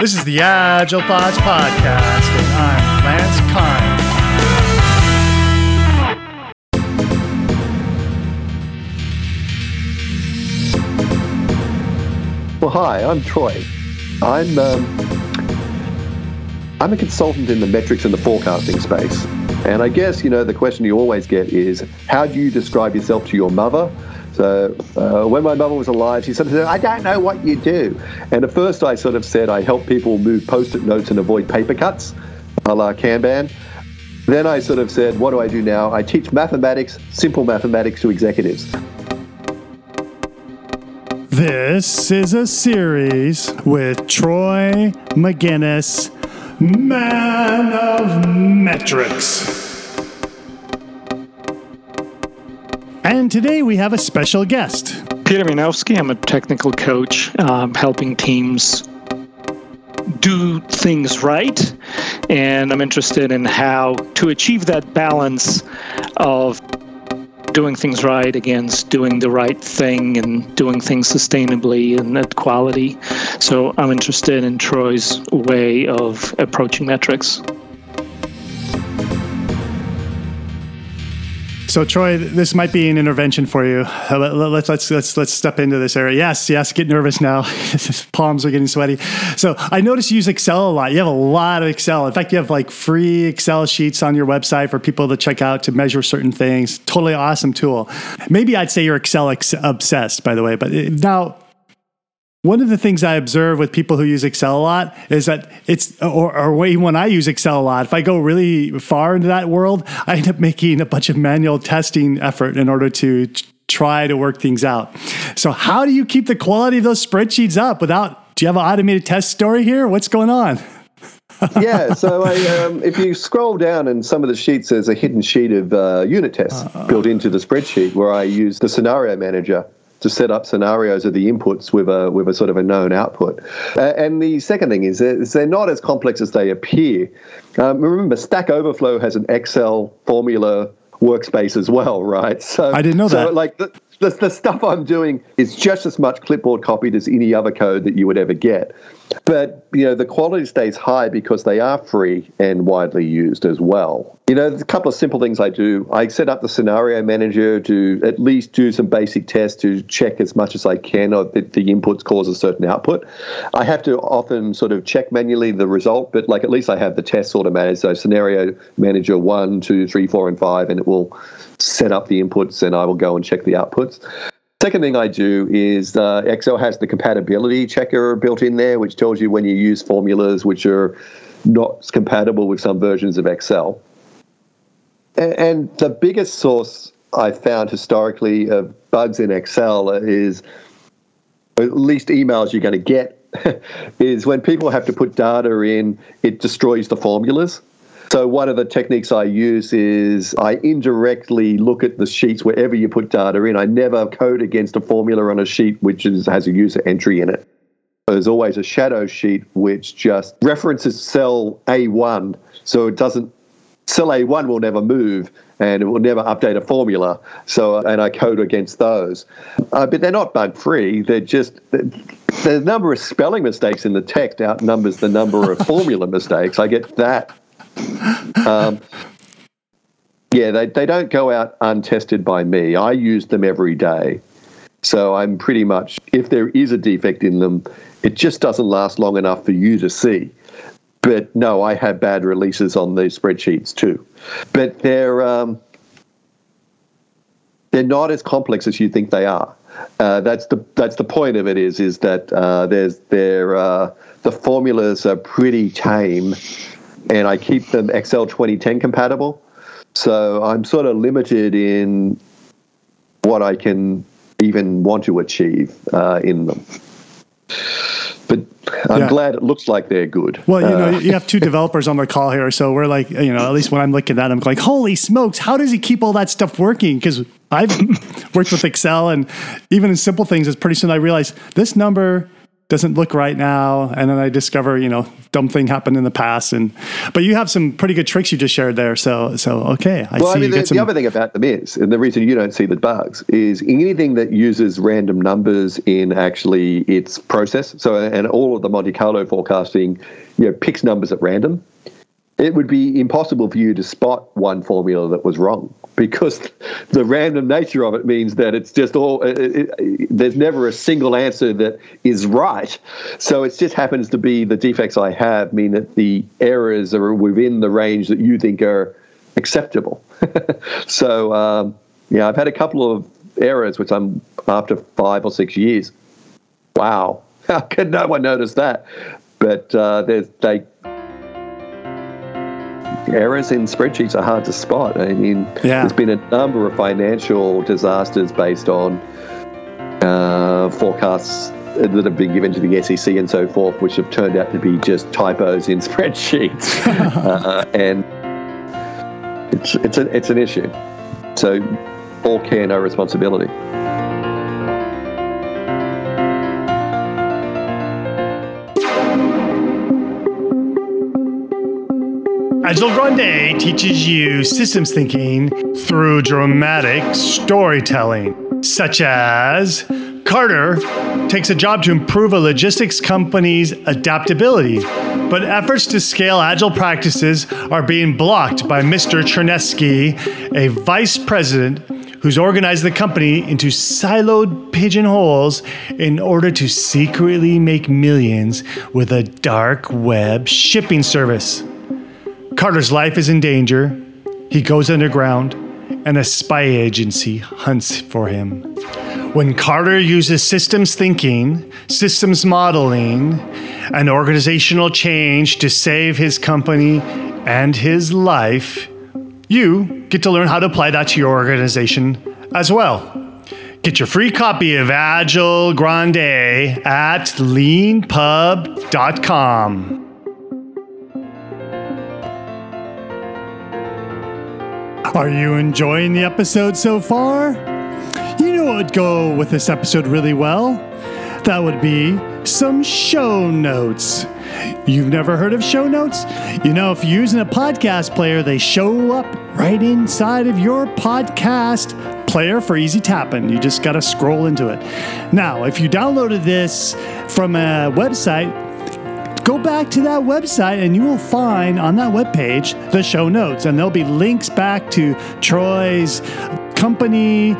This is the Agile Thoughts Podcast, and I'm Lance Kind. Well, hi, I'm Troy. I'm um, I'm a consultant in the metrics and the forecasting space. And I guess, you know, the question you always get is how do you describe yourself to your mother? So uh, when my mother was alive, she sort of said, I don't know what you do. And at first I sort of said I help people move post-it notes and avoid paper cuts, a la Kanban. Then I sort of said, what do I do now? I teach mathematics, simple mathematics to executives. This is a series with Troy Magennis, man of metrics. And today we have a special guest. Peter Minowski. I'm a technical coach um, helping teams do things right. And I'm interested in how to achieve that balance of doing things right against doing the right thing and doing things sustainably and at quality. So I'm interested in Troy's way of approaching metrics. So Troy, this might be an intervention for you. Uh, let's let's let's let's step into this area. Yes, yes, get nervous now. Palms are getting sweaty. So I notice you use Excel a lot. You have a lot of Excel. In fact, you have like free Excel sheets on your website for people to check out to measure certain things. Totally awesome tool. Maybe I'd say you're Excel ex- obsessed, by the way. But uh, now one of the things I observe with people who use Excel a lot is that it's, or, or when I use Excel a lot, if I go really far into that world, I end up making a bunch of manual testing effort in order to try to work things out. So, how do you keep the quality of those spreadsheets up without? Do you have an automated test story here? What's going on? yeah, so I, um, if you scroll down in some of the sheets, there's a hidden sheet of uh, unit tests uh, built into the spreadsheet where I use the scenario manager to set up scenarios of the inputs with a with a sort of a known output. Uh, and the second thing is, is they're not as complex as they appear. Um, remember, Stack Overflow has an Excel formula workspace as well, right? So I didn't know so that. Like the, the, the stuff I'm doing is just as much clipboard copied as any other code that you would ever get. But you know the quality stays high because they are free and widely used as well. You know, a couple of simple things I do. I set up the scenario manager to at least do some basic tests to check as much as I can of the, the inputs cause a certain output. I have to often sort of check manually the result, but like at least I have the tests automated. So scenario manager one, two, three, four, and five, and it will set up the inputs, and I will go and check the outputs. Second thing I do is uh, Excel has the compatibility checker built in there, which tells you when you use formulas which are not compatible with some versions of Excel. And, the biggest source I found historically of bugs in Excel is, at least emails you're going to get, is when people have to put data in, it destroys the formulas. So one of the techniques I use is I indirectly look at the sheets wherever you put data in. I never code against a formula on a sheet which is, has a user entry in it. There's always a shadow sheet which just references cell A1, so it doesn't. Cell A1 will never move and it will never update a formula. So, and I code against those. Uh, but they're not bug free. They're just, the number of spelling mistakes in the text outnumbers the number of formula mistakes. I get that um, yeah, they, they don't go out untested by me. I use them every day. So I'm pretty much, if there is a defect in them, it just doesn't last long enough for you to see. But no, I have bad releases on these spreadsheets too. But they're um, they're not as complex as you think they are. Uh, that's the that's the point of it is is that uh, there's there uh, the formulas are pretty tame and I keep them Excel 2010 compatible. So I'm sort of limited in what I can even want to achieve uh, in them. But I'm yeah. glad it looks like they're good. Well, you know, uh, you have two developers on the call here, so we're like, you know, at least when I'm looking at them, like, holy smokes, how does he keep all that stuff working? Because I've worked with Excel, and even in simple things, it's pretty soon I realize this number doesn't look right now. And then i discover you know dumb thing happened in the past. And but you have some pretty good tricks you just shared there. So so okay I well i mean the, some... the, other thing about them is and the reason you don't see the bugs is anything that uses random numbers in actually its process. So and all of the monte carlo forecasting you know picks numbers at random. It would be impossible for you to spot one formula that was wrong because the random nature of it means that it's just all it, it, there's never a single answer that is right. So it just happens to be the defects i have mean that the errors are within the range that you think are acceptable. So um, yeah i've had a couple of errors which i'm after five or six years wow how could no one notice that? But uh, there's they errors in spreadsheets are hard to spot. I mean, yeah. there's been a number of financial disasters based on uh, forecasts that have been given to the SEC and so forth, which have turned out to be just typos in spreadsheets, uh, and it's it's an it's an issue. So, all care, no responsibility. Agile Grande teaches you systems thinking through dramatic storytelling, such as Carter takes a job to improve a logistics company's adaptability, but efforts to scale agile practices are being blocked by Mr. Chernesky, a vice president who's organized the company into siloed pigeonholes in order to secretly make millions with a dark web shipping service. Carter's life is in danger. He goes underground, and a spy agency hunts for him. When Carter uses systems thinking, systems modeling, and organizational change to save his company and his life, you get to learn how to apply that to your organization as well. Get your free copy of Agile Grande at leanpub.com. Are you enjoying the episode so far? You know what would go with this episode really well? That would be some show notes. You've never heard of show notes? You know, if you're using a podcast player, they show up right inside of your podcast player for easy tapping. You just got to scroll into it. Now, if you downloaded this from a website, go back to that website and you will find on that webpage the show notes. And there'll be links back to Troy's company,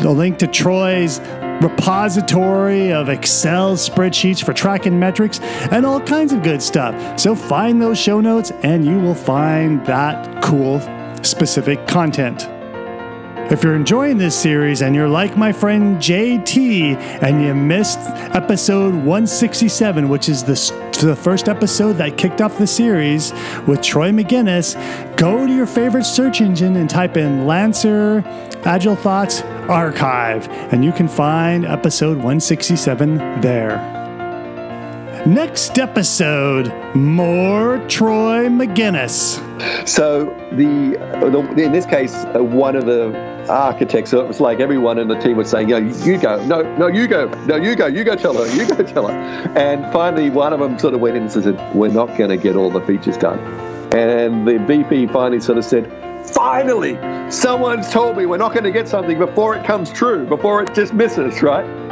the link to Troy's repository of Excel spreadsheets for tracking metrics, and all kinds of good stuff. So find those show notes and you will find that cool specific content. If you're enjoying this series and you're like my friend JT and you missed episode 167, which is the, the first episode that kicked off the series with Troy Magennis, go to your favorite search engine and type in Lancer Agile Thoughts Archive, and you can find episode 167 there. Next episode, more Troy Magennis. So the, the in this case, uh, one of the architects, so it was like everyone in the team was saying, "You you go, no, no, you go, no, you go, you go, tell her, you go, tell her." And finally, one of them sort of went in and said, "We're not going to get all the features done." And the VP finally sort of said, "Finally, someone's told me we're not going to get something before it comes true, before it just misses, right?"